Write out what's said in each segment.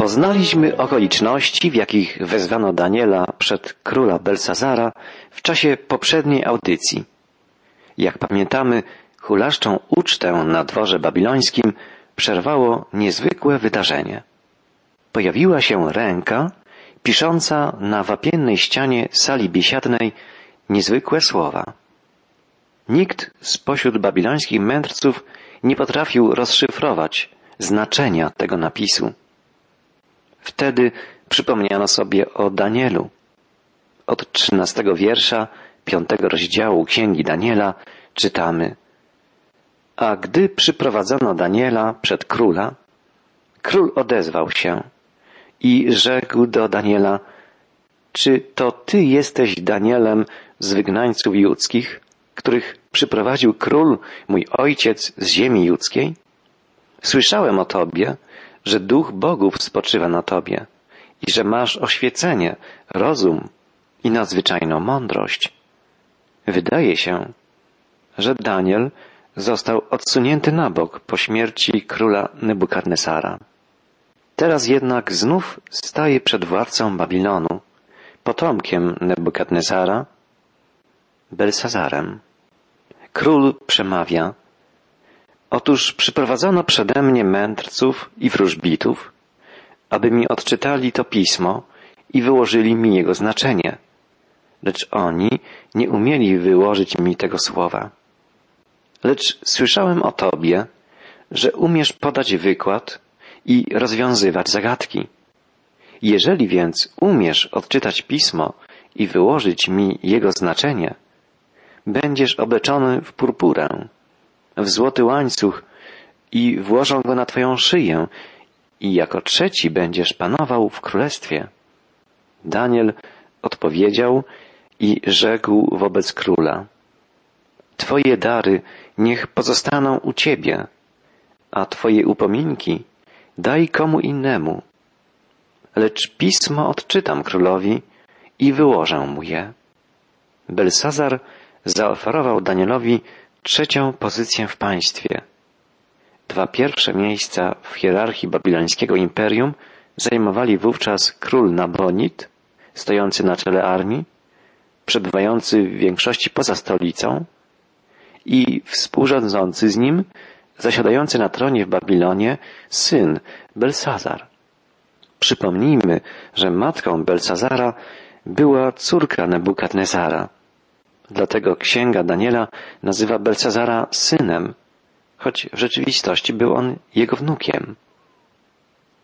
Poznaliśmy okoliczności, w jakich wezwano Daniela przed króla Belsazara w czasie poprzedniej audycji. Jak pamiętamy, hulaszczą ucztę na dworze babilońskim przerwało niezwykłe wydarzenie. Pojawiła się ręka pisząca na wapiennej ścianie sali biesiadnej niezwykłe słowa. Nikt spośród babilońskich mędrców nie potrafił rozszyfrować znaczenia tego napisu. Wtedy przypomniano sobie o Danielu. Od trzynastego wiersza piątego rozdziału Księgi Daniela czytamy A gdy przyprowadzono Daniela przed króla, król odezwał się i rzekł do Daniela Czy to ty jesteś Danielem z wygnańców judzkich, których przyprowadził król, mój ojciec, z ziemi judzkiej? Słyszałem o tobie, że duch bogów spoczywa na tobie i że masz oświecenie, rozum i nadzwyczajną mądrość. Wydaje się, że Daniel został odsunięty na bok po śmierci króla Nebukadnesara. Teraz jednak znów staje przed władcą Babilonu, potomkiem Nebukadnesara, Belsazarem. Król przemawia, Otóż przyprowadzono przede mnie mędrców i wróżbitów, aby mi odczytali to pismo i wyłożyli mi jego znaczenie. Lecz oni nie umieli wyłożyć mi tego słowa. Lecz słyszałem o Tobie, że umiesz podać wykład i rozwiązywać zagadki. Jeżeli więc umiesz odczytać pismo i wyłożyć mi jego znaczenie, będziesz obleczony w purpurę w złoty łańcuch i włożą go na twoją szyję i jako trzeci będziesz panował w królestwie. Daniel odpowiedział i rzekł wobec króla. Twoje dary niech pozostaną u ciebie, a twoje upominki daj komu innemu. Lecz pismo odczytam królowi i wyłożę mu je. Belsazar zaoferował Danielowi trzecią pozycję w państwie. Dwa pierwsze miejsca w hierarchii babilońskiego imperium zajmowali wówczas król Nabonid, stojący na czele armii, przebywający w większości poza stolicą i współrządzący z nim, zasiadający na tronie w Babilonie, syn Belsazar. Przypomnijmy, że matką Belsazara była córka Nebukadnezara. Dlatego księga Daniela nazywa Belcezara synem, choć w rzeczywistości był on jego wnukiem.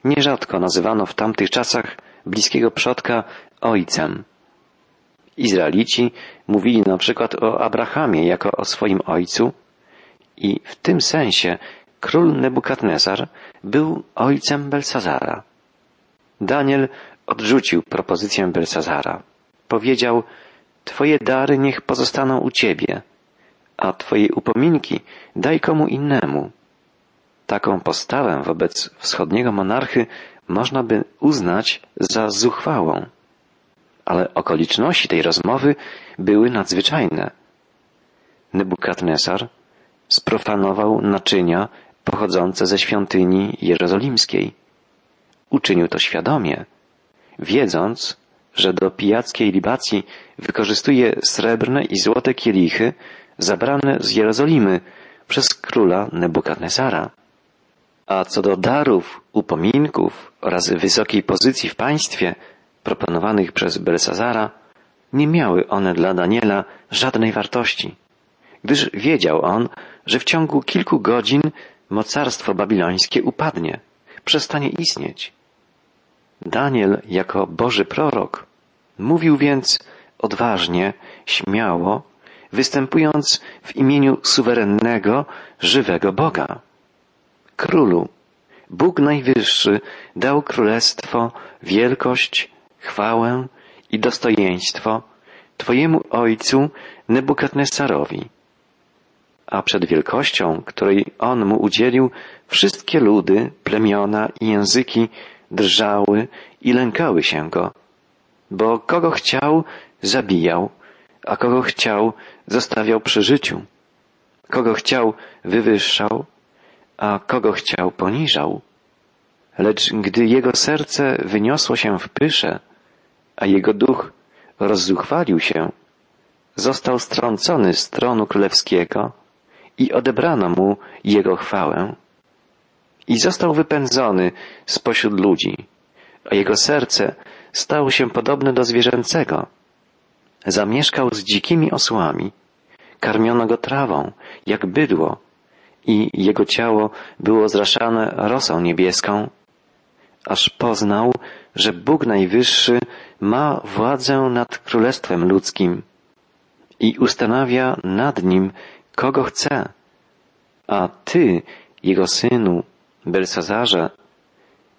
Nierzadko nazywano w tamtych czasach bliskiego przodka ojcem. Izraelici mówili na przykład o Abrahamie jako o swoim ojcu i w tym sensie król Nebukadnezar był ojcem Belsazara. Daniel odrzucił propozycję Belsazara. Powiedział, Twoje dary niech pozostaną u Ciebie, a Twoje upominki daj komu innemu. Taką postawę wobec wschodniego monarchy można by uznać za zuchwałą. Ale okoliczności tej rozmowy były nadzwyczajne. Nebukadnesar sprofanował naczynia pochodzące ze świątyni jerozolimskiej. Uczynił to świadomie, wiedząc, że do pijackiej libacji wykorzystuje srebrne i złote kielichy zabrane z Jerozolimy przez króla Nebukadnesara. A co do darów, upominków oraz wysokiej pozycji w państwie proponowanych przez Belsazara, nie miały one dla Daniela żadnej wartości, gdyż wiedział on, że w ciągu kilku godzin mocarstwo babilońskie upadnie, przestanie istnieć. Daniel jako Boży prorok mówił więc odważnie, śmiało, występując w imieniu suwerennego, żywego Boga. Królu, Bóg Najwyższy dał królestwo, wielkość, chwałę i dostojeństwo Twojemu ojcu Nebukadnesarowi. A przed wielkością, której on mu udzielił, wszystkie ludy, plemiona i języki drżały i lękały się go, bo kogo chciał, zabijał, a kogo chciał, zostawiał przy życiu. Kogo chciał, wywyższał, a kogo chciał, poniżał. Lecz gdy jego serce wyniosło się w pysze, a jego duch rozzuchwalił się, został strącony z tronu królewskiego i odebrano mu jego chwałę. I został wypędzony spośród ludzi, a jego serce stało się podobne do zwierzęcego. Zamieszkał z dzikimi osłami, karmiono go trawą, jak bydło, i jego ciało było zraszane rosą niebieską, aż poznał, że Bóg Najwyższy ma władzę nad królestwem ludzkim i ustanawia nad nim, kogo chce. A ty, jego synu, Belsazarze,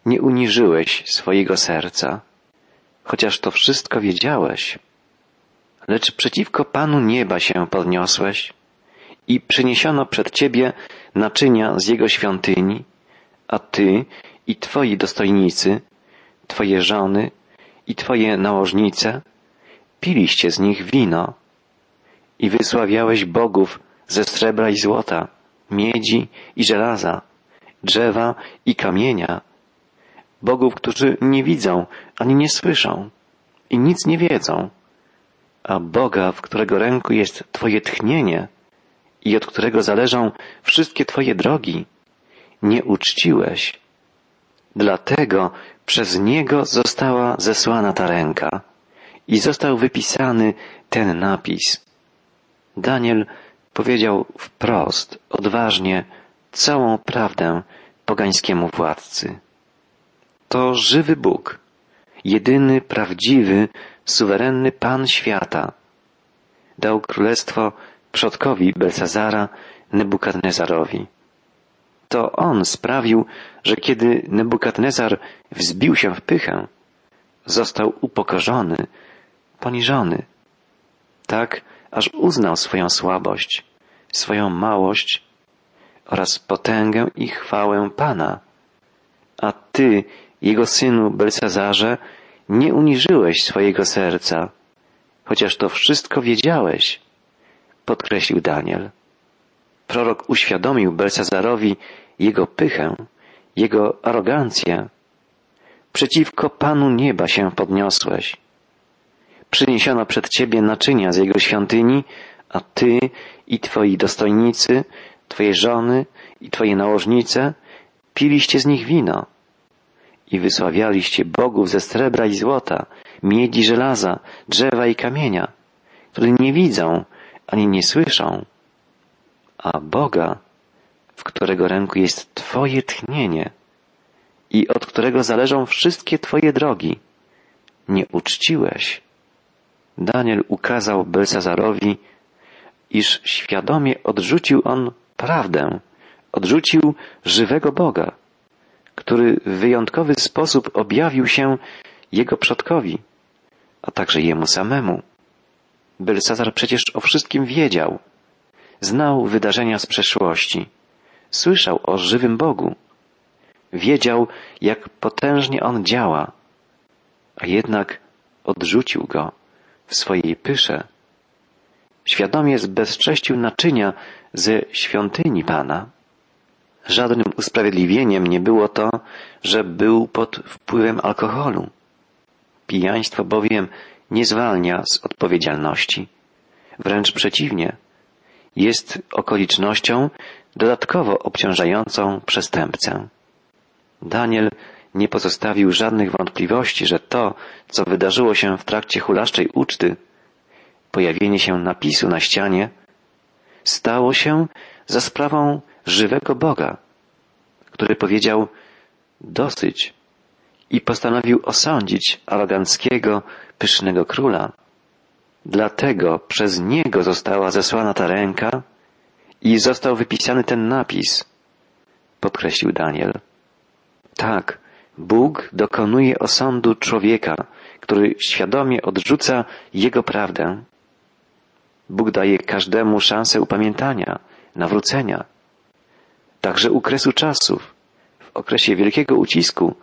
nie uniżyłeś swojego serca, chociaż to wszystko wiedziałeś. Lecz przeciwko Panu nieba się podniosłeś i przyniesiono przed Ciebie naczynia z Jego świątyni, a Ty i Twoi dostojnicy, Twoje żony i Twoje nałożnice piliście z nich wino i wysławiałeś bogów ze srebra i złota, miedzi i żelaza, drzewa i kamienia, bogów, którzy nie widzą ani nie słyszą i nic nie wiedzą, a Boga, w którego ręku jest Twoje tchnienie i od którego zależą wszystkie Twoje drogi, nie uczciłeś. Dlatego przez Niego została zesłana ta ręka i został wypisany ten napis. Daniel powiedział wprost, odważnie, całą prawdę pogańskiemu władcy. To żywy Bóg, jedyny, prawdziwy, suwerenny Pan świata. Dał królestwo przodkowi Belsazara, Nebukadnezarowi. To on sprawił, że kiedy Nebukadnezar wzbił się w pychę, został upokorzony, poniżony. Tak, aż uznał swoją słabość, swoją małość oraz potęgę i chwałę Pana. A ty, jego synu Belsazarze, nie uniżyłeś swojego serca, chociaż to wszystko wiedziałeś, podkreślił Daniel. Prorok uświadomił Belsazarowi jego pychę, jego arogancję. Przeciwko Panu nieba się podniosłeś. Przyniesiono przed Ciebie naczynia z Jego świątyni, a Ty i Twoi dostojnicy, Twoje żony i Twoje nałożnice piliście z nich wino i wysławialiście bogów ze srebra i złota, miedzi, żelaza, drzewa i kamienia, które nie widzą ani nie słyszą, a Boga, w którego ręku jest Twoje tchnienie i od którego zależą wszystkie Twoje drogi, nie uczciłeś. Daniel ukazał Belsazarowi, iż świadomie odrzucił on prawdę, odrzucił żywego Boga, który w wyjątkowy sposób objawił się jego przodkowi, a także jemu samemu. Belsazar przecież o wszystkim wiedział. Znał wydarzenia z przeszłości. Słyszał o żywym Bogu. Wiedział, jak potężnie On działa, a jednak odrzucił Go w swojej pysze. Świadomie zbezcześcił naczynia ze świątyni Pana. Żadnym usprawiedliwieniem nie było to, że był pod wpływem alkoholu. Pijaństwo bowiem nie zwalnia z odpowiedzialności. Wręcz przeciwnie, jest okolicznością dodatkowo obciążającą przestępcę. Daniel nie pozostawił żadnych wątpliwości, że to, co wydarzyło się w trakcie hulaszczej uczty, pojawienie się napisu na ścianie, stało się za sprawą żywego Boga, który powiedział dosyć i postanowił osądzić aroganckiego, pysznego króla. Dlatego przez niego została zesłana ta ręka i został wypisany ten napis, podkreślił Daniel. Tak, Bóg dokonuje osądu człowieka, który świadomie odrzuca jego prawdę. Bóg daje każdemu szansę upamiętania, nawrócenia. Także u kresu czasów, w okresie wielkiego ucisku,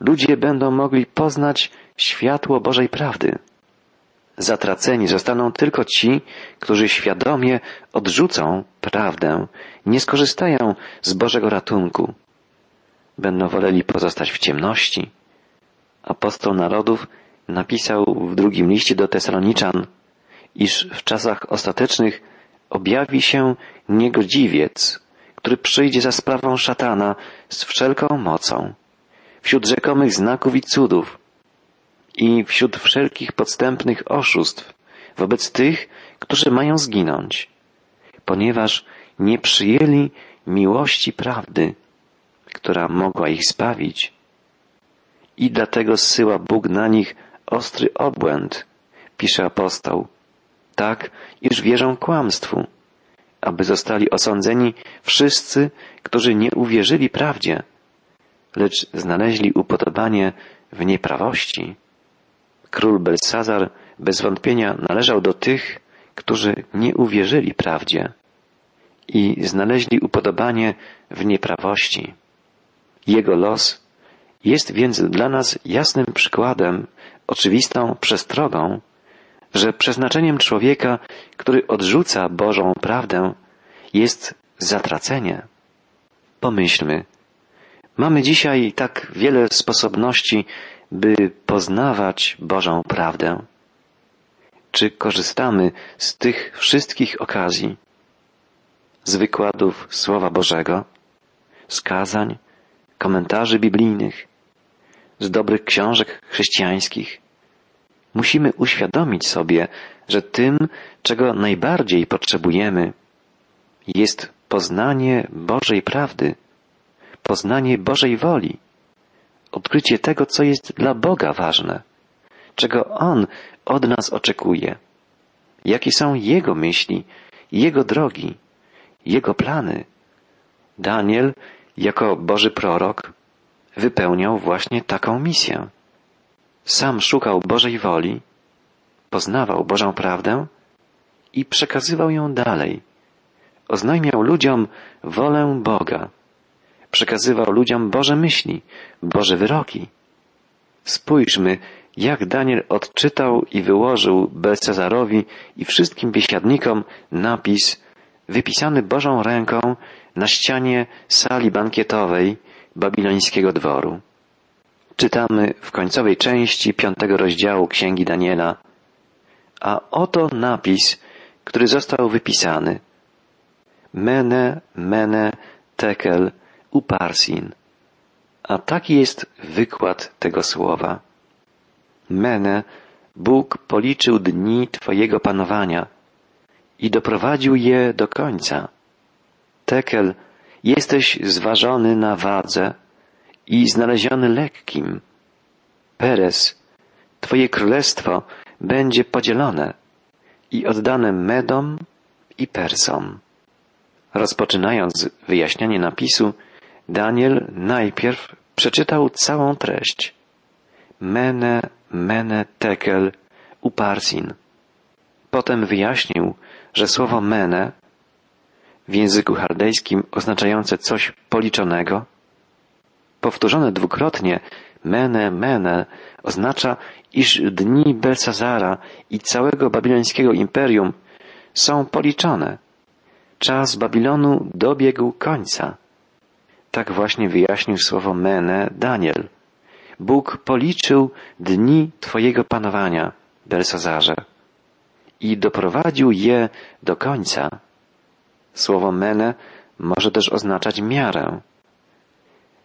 ludzie będą mogli poznać światło Bożej prawdy. Zatraceni zostaną tylko ci, którzy świadomie odrzucą prawdę, nie skorzystają z Bożego ratunku. będą woleli pozostać w ciemności. Apostoł narodów napisał w drugim liście do Tesaloniczan, iż w czasach ostatecznych objawi się niegodziwiec, który przyjdzie za sprawą szatana z wszelką mocą, wśród rzekomych znaków i cudów i wśród wszelkich podstępnych oszustw wobec tych, którzy mają zginąć, ponieważ nie przyjęli miłości prawdy, która mogła ich zbawić. I dlatego zsyła Bóg na nich ostry obłęd, pisze apostoł, tak, iż wierzą kłamstwu, aby zostali osądzeni wszyscy, którzy nie uwierzyli prawdzie, lecz znaleźli upodobanie w nieprawości. Król Belsazar bez wątpienia należał do tych, którzy nie uwierzyli prawdzie i znaleźli upodobanie w nieprawości. Jego los jest więc dla nas jasnym przykładem, oczywistą przestrogą, że przeznaczeniem człowieka, który odrzuca Bożą prawdę, jest zatracenie. Pomyślmy, mamy dzisiaj tak wiele sposobności, by poznawać Bożą prawdę. Czy korzystamy z tych wszystkich okazji? Z wykładów Słowa Bożego, z kazań, komentarzy biblijnych, z dobrych książek chrześcijańskich. Musimy uświadomić sobie, że tym, czego najbardziej potrzebujemy, jest poznanie Bożej prawdy, poznanie Bożej woli, odkrycie tego, co jest dla Boga ważne, czego On od nas oczekuje, jakie są Jego myśli, Jego drogi, Jego plany. Daniel, jako Boży prorok, wypełniał właśnie taką misję. Sam szukał Bożej woli, poznawał Bożą prawdę i przekazywał ją dalej. Oznajmiał ludziom wolę Boga. Przekazywał ludziom Boże myśli, Boże wyroki. Spójrzmy, jak Daniel odczytał i wyłożył Belcezarowi i wszystkim biesiadnikom napis wypisany Bożą ręką na ścianie sali bankietowej babilońskiego dworu. Czytamy w końcowej części piątego rozdziału Księgi Daniela, a oto napis, który został wypisany. Mene, mene, tekel, uparsin. A taki jest wykład tego słowa. Mene, Bóg policzył dni Twojego panowania i doprowadził je do końca. Tekel, jesteś zważony na wadze i znaleziony lekkim. Peres, Twoje królestwo będzie podzielone i oddane Medom i Persom. Rozpoczynając wyjaśnianie napisu, Daniel najpierw przeczytał całą treść. Mene, mene, tekel, uparsin. Potem wyjaśnił, że słowo mene w języku chaldejskim oznaczające coś policzonego, powtórzone dwukrotnie mene, mene oznacza, iż dni Belsazara i całego babilońskiego imperium są policzone. Czas Babilonu dobiegł końca. Tak właśnie wyjaśnił słowo mene Daniel. Bóg policzył dni Twojego panowania, Belsazarze, i doprowadził je do końca. Słowo mene może też oznaczać miarę.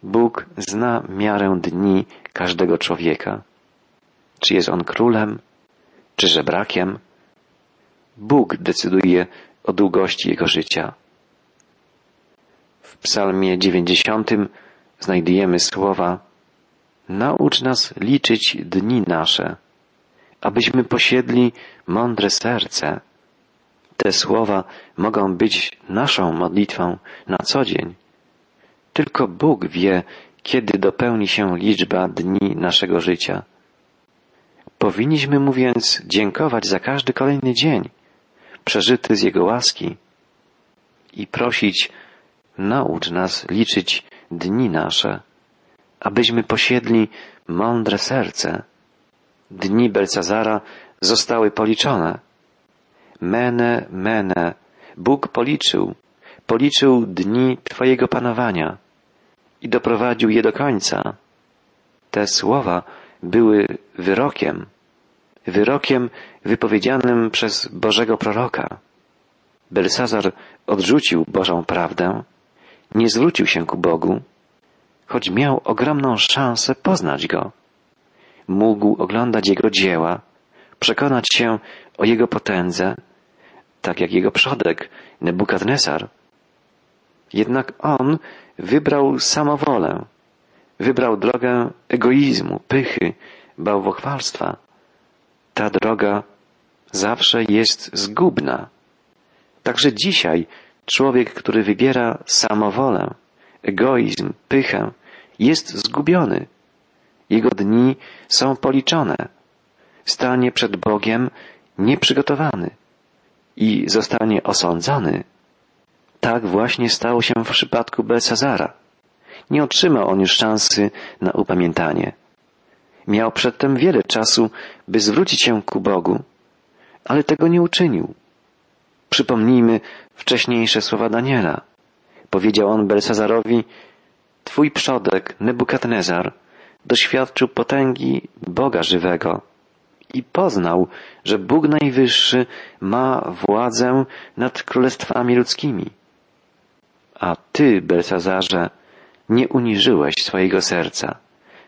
Bóg zna miarę dni każdego człowieka. Czy jest on królem, czy żebrakiem? Bóg decyduje o długości jego życia. W psalmie dziewięćdziesiątym znajdujemy słowa Naucz nas liczyć dni nasze, abyśmy posiedli mądre serce. Te słowa mogą być naszą modlitwą na co dzień. Tylko Bóg wie, kiedy dopełni się liczba dni naszego życia. Powinniśmy mu więc dziękować za każdy kolejny dzień, przeżyty z Jego łaski i prosić, naucz nas liczyć dni nasze, abyśmy posiedli mądre serce. Dni Belcazara zostały policzone. Mene, mene, Bóg policzył, policzył dni Twojego panowania i doprowadził je do końca. Te słowa były wyrokiem, wyrokiem wypowiedzianym przez Bożego proroka. Belsazar odrzucił Bożą prawdę, nie zwrócił się ku Bogu, choć miał ogromną szansę poznać Go. Mógł oglądać Jego dzieła, przekonać się o Jego potędze, tak jak jego przodek, Nebukadnesar. Jednak on wybrał samowolę, wybrał drogę egoizmu, pychy, bałwochwalstwa. Ta droga zawsze jest zgubna. Także dzisiaj człowiek, który wybiera samowolę, egoizm, pychę, jest zgubiony. Jego dni są policzone. Stanie przed Bogiem nieprzygotowany i zostanie osądzony. Tak właśnie stało się w przypadku Belsazara. Nie otrzymał on już szansy na upamiętanie. Miał przedtem wiele czasu, by zwrócić się ku Bogu, ale tego nie uczynił. Przypomnijmy wcześniejsze słowa Daniela. Powiedział on Belsazarowi, Twój przodek, Nebukadnezar, doświadczył potęgi Boga żywego i poznał, że Bóg Najwyższy ma władzę nad królestwami ludzkimi. A ty, Belsazarze, nie uniżyłeś swojego serca,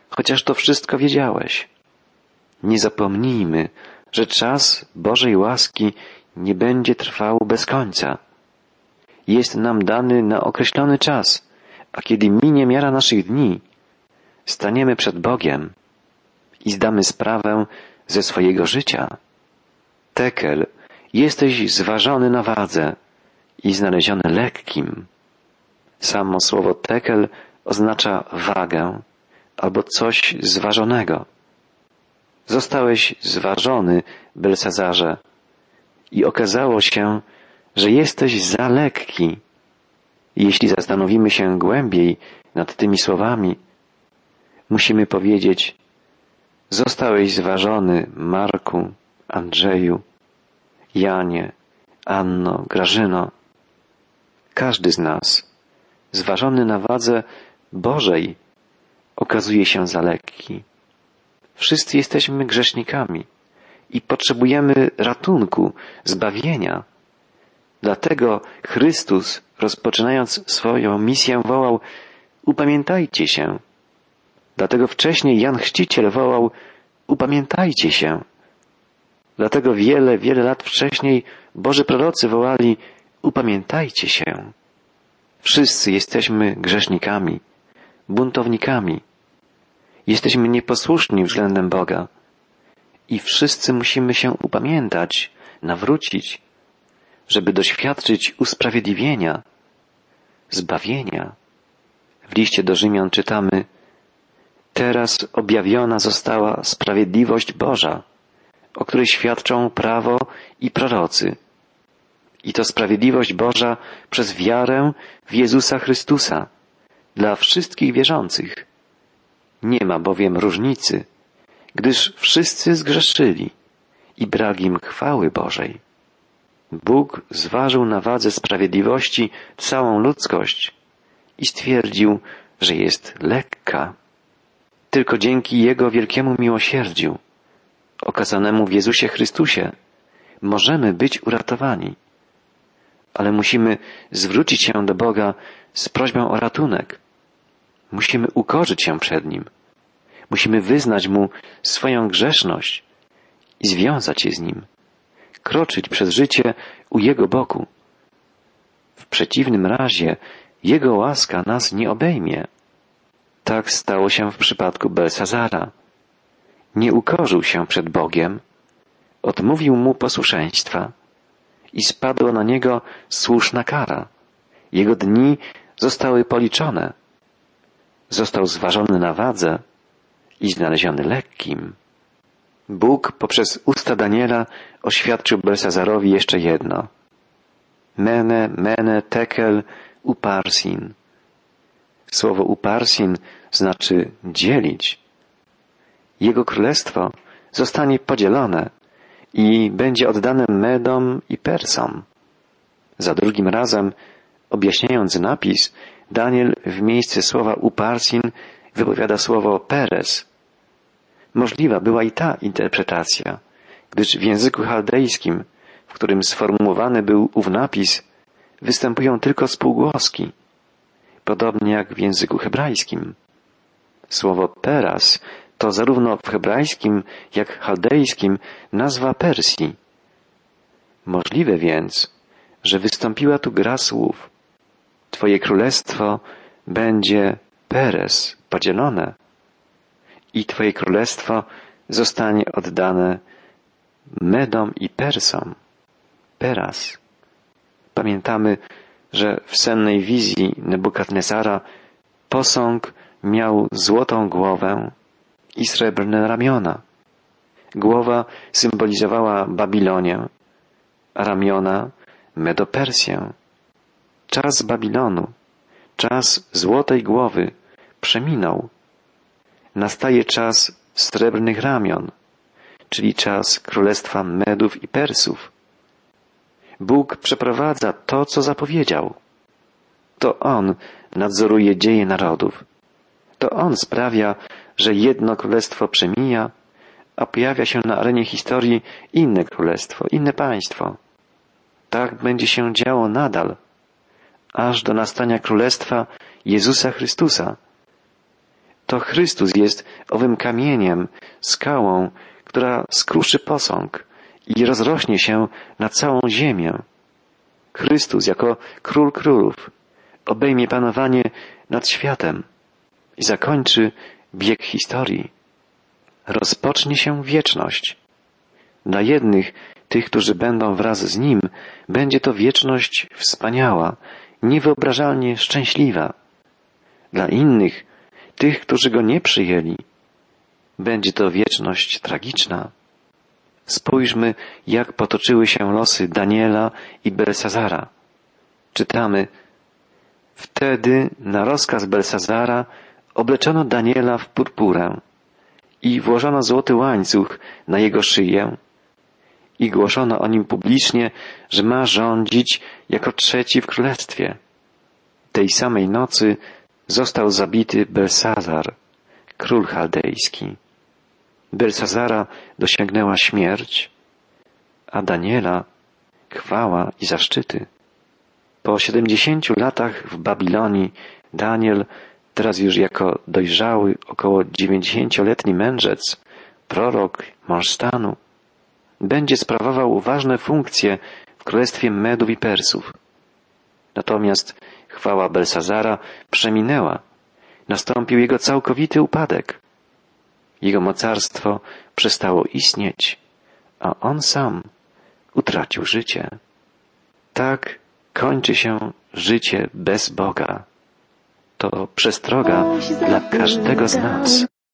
chociaż to wszystko wiedziałeś. Nie zapomnijmy, że czas Bożej łaski nie będzie trwał bez końca. Jest nam dany na określony czas, a kiedy minie miara naszych dni, staniemy przed Bogiem i zdamy sprawę ze swojego życia. Tekel, jesteś zważony na wadze i znaleziony lekkim. Samo słowo tekel oznacza wagę albo coś zważonego. Zostałeś zważony, Belsazarze, i okazało się, że jesteś za lekki. Jeśli zastanowimy się głębiej nad tymi słowami, musimy powiedzieć, zostałeś zważony, Marku, Andrzeju, Janie, Anno, Grażyno. Każdy z nas, zważony na wadze Bożej, okazuje się za lekki. Wszyscy jesteśmy grzesznikami i potrzebujemy ratunku, zbawienia. Dlatego Chrystus, rozpoczynając swoją misję, wołał: Upamiętajcie się. Dlatego wcześniej Jan Chrzciciel wołał: Upamiętajcie się. Dlatego wiele, wiele lat wcześniej Boży prorocy wołali: Upamiętajcie się. Wszyscy jesteśmy grzesznikami, buntownikami. Jesteśmy nieposłuszni względem Boga. I wszyscy musimy się upamiętać, nawrócić, żeby doświadczyć usprawiedliwienia, zbawienia. W liście do Rzymian czytamy, teraz objawiona została sprawiedliwość Boża, o której świadczą prawo i prorocy. I to sprawiedliwość Boża przez wiarę w Jezusa Chrystusa dla wszystkich wierzących. Nie ma bowiem różnicy, gdyż wszyscy zgrzeszyli i brak im chwały Bożej. Bóg zważył na wadze sprawiedliwości całą ludzkość i stwierdził, że jest lekka. Tylko dzięki Jego wielkiemu miłosierdziu, okazanemu w Jezusie Chrystusie, możemy być uratowani. Ale musimy zwrócić się do Boga z prośbą o ratunek. Musimy ukorzyć się przed Nim. Musimy wyznać Mu swoją grzeszność i związać się z Nim. Kroczyć przez życie u Jego boku. W przeciwnym razie Jego łaska nas nie obejmie. Tak stało się w przypadku Belsazara. Nie ukorzył się przed Bogiem, odmówił mu posłuszeństwa i spadła na niego słuszna kara. Jego dni zostały policzone. Został zważony na wadze i znaleziony lekkim. Bóg poprzez usta Daniela oświadczył Belsazarowi jeszcze jedno. Mene, mene, tekel, uparsin. Słowo uparsin znaczy dzielić. Jego królestwo zostanie podzielone i będzie oddane Medom i Persom. Za drugim razem, objaśniając napis, Daniel w miejsce słowa uparsin wypowiada słowo peres. Możliwa była i ta interpretacja, gdyż w języku chaldejskim, w którym sformułowany był ów napis, występują tylko spółgłoski, podobnie jak w języku hebrajskim. Słowo peras to zarówno w hebrajskim, jak chaldejskim nazwa Persji. Możliwe więc, że wystąpiła tu gra słów. Twoje królestwo będzie Peres, podzielone i Twoje królestwo zostanie oddane Medom i Persom. Peras. Pamiętamy, że w sennej wizji Nebukadnezara posąg miał złotą głowę i srebrne ramiona. Głowa symbolizowała Babilonię, a ramiona Medopersję. Czas Babilonu, czas złotej głowy przeminął. Nastaje czas srebrnych ramion, czyli czas królestwa Medów i Persów. Bóg przeprowadza to, co zapowiedział. To On nadzoruje dzieje narodów. To On sprawia, że jedno królestwo przemija, a pojawia się na arenie historii inne królestwo, inne państwo. Tak będzie się działo nadal, aż do nastania królestwa Jezusa Chrystusa. To Chrystus jest owym kamieniem, skałą, która skruszy posąg i rozrośnie się na całą ziemię. Chrystus jako król królów obejmie panowanie nad światem i zakończy bieg historii. Rozpocznie się wieczność. Dla jednych, tych, którzy będą wraz z Nim, będzie to wieczność wspaniała, niewyobrażalnie szczęśliwa. Dla innych, tych, którzy Go nie przyjęli, będzie to wieczność tragiczna. Spójrzmy, jak potoczyły się losy Daniela i Belsazara. Czytamy, Wtedy na rozkaz Belsazara obleczono Daniela w purpurę i włożono złoty łańcuch na jego szyję i głoszono o nim publicznie, że ma rządzić jako trzeci w królestwie. Tej samej nocy został zabity Belsazar, król chaldejski. Belsazara dosięgnęła śmierć, a Daniela chwała i zaszczyty. Po siedemdziesięciu latach w Babilonii Daniel, teraz już jako dojrzały, około dziewięćdziesięcioletni mędrzec, prorok, mąż stanu, będzie sprawował ważne funkcje w królestwie Medów i Persów. Natomiast chwała Belsazara przeminęła. Nastąpił jego całkowity upadek. Jego mocarstwo przestało istnieć, a on sam utracił życie. Tak kończy się życie bez Boga. To przestroga dla każdego z nas.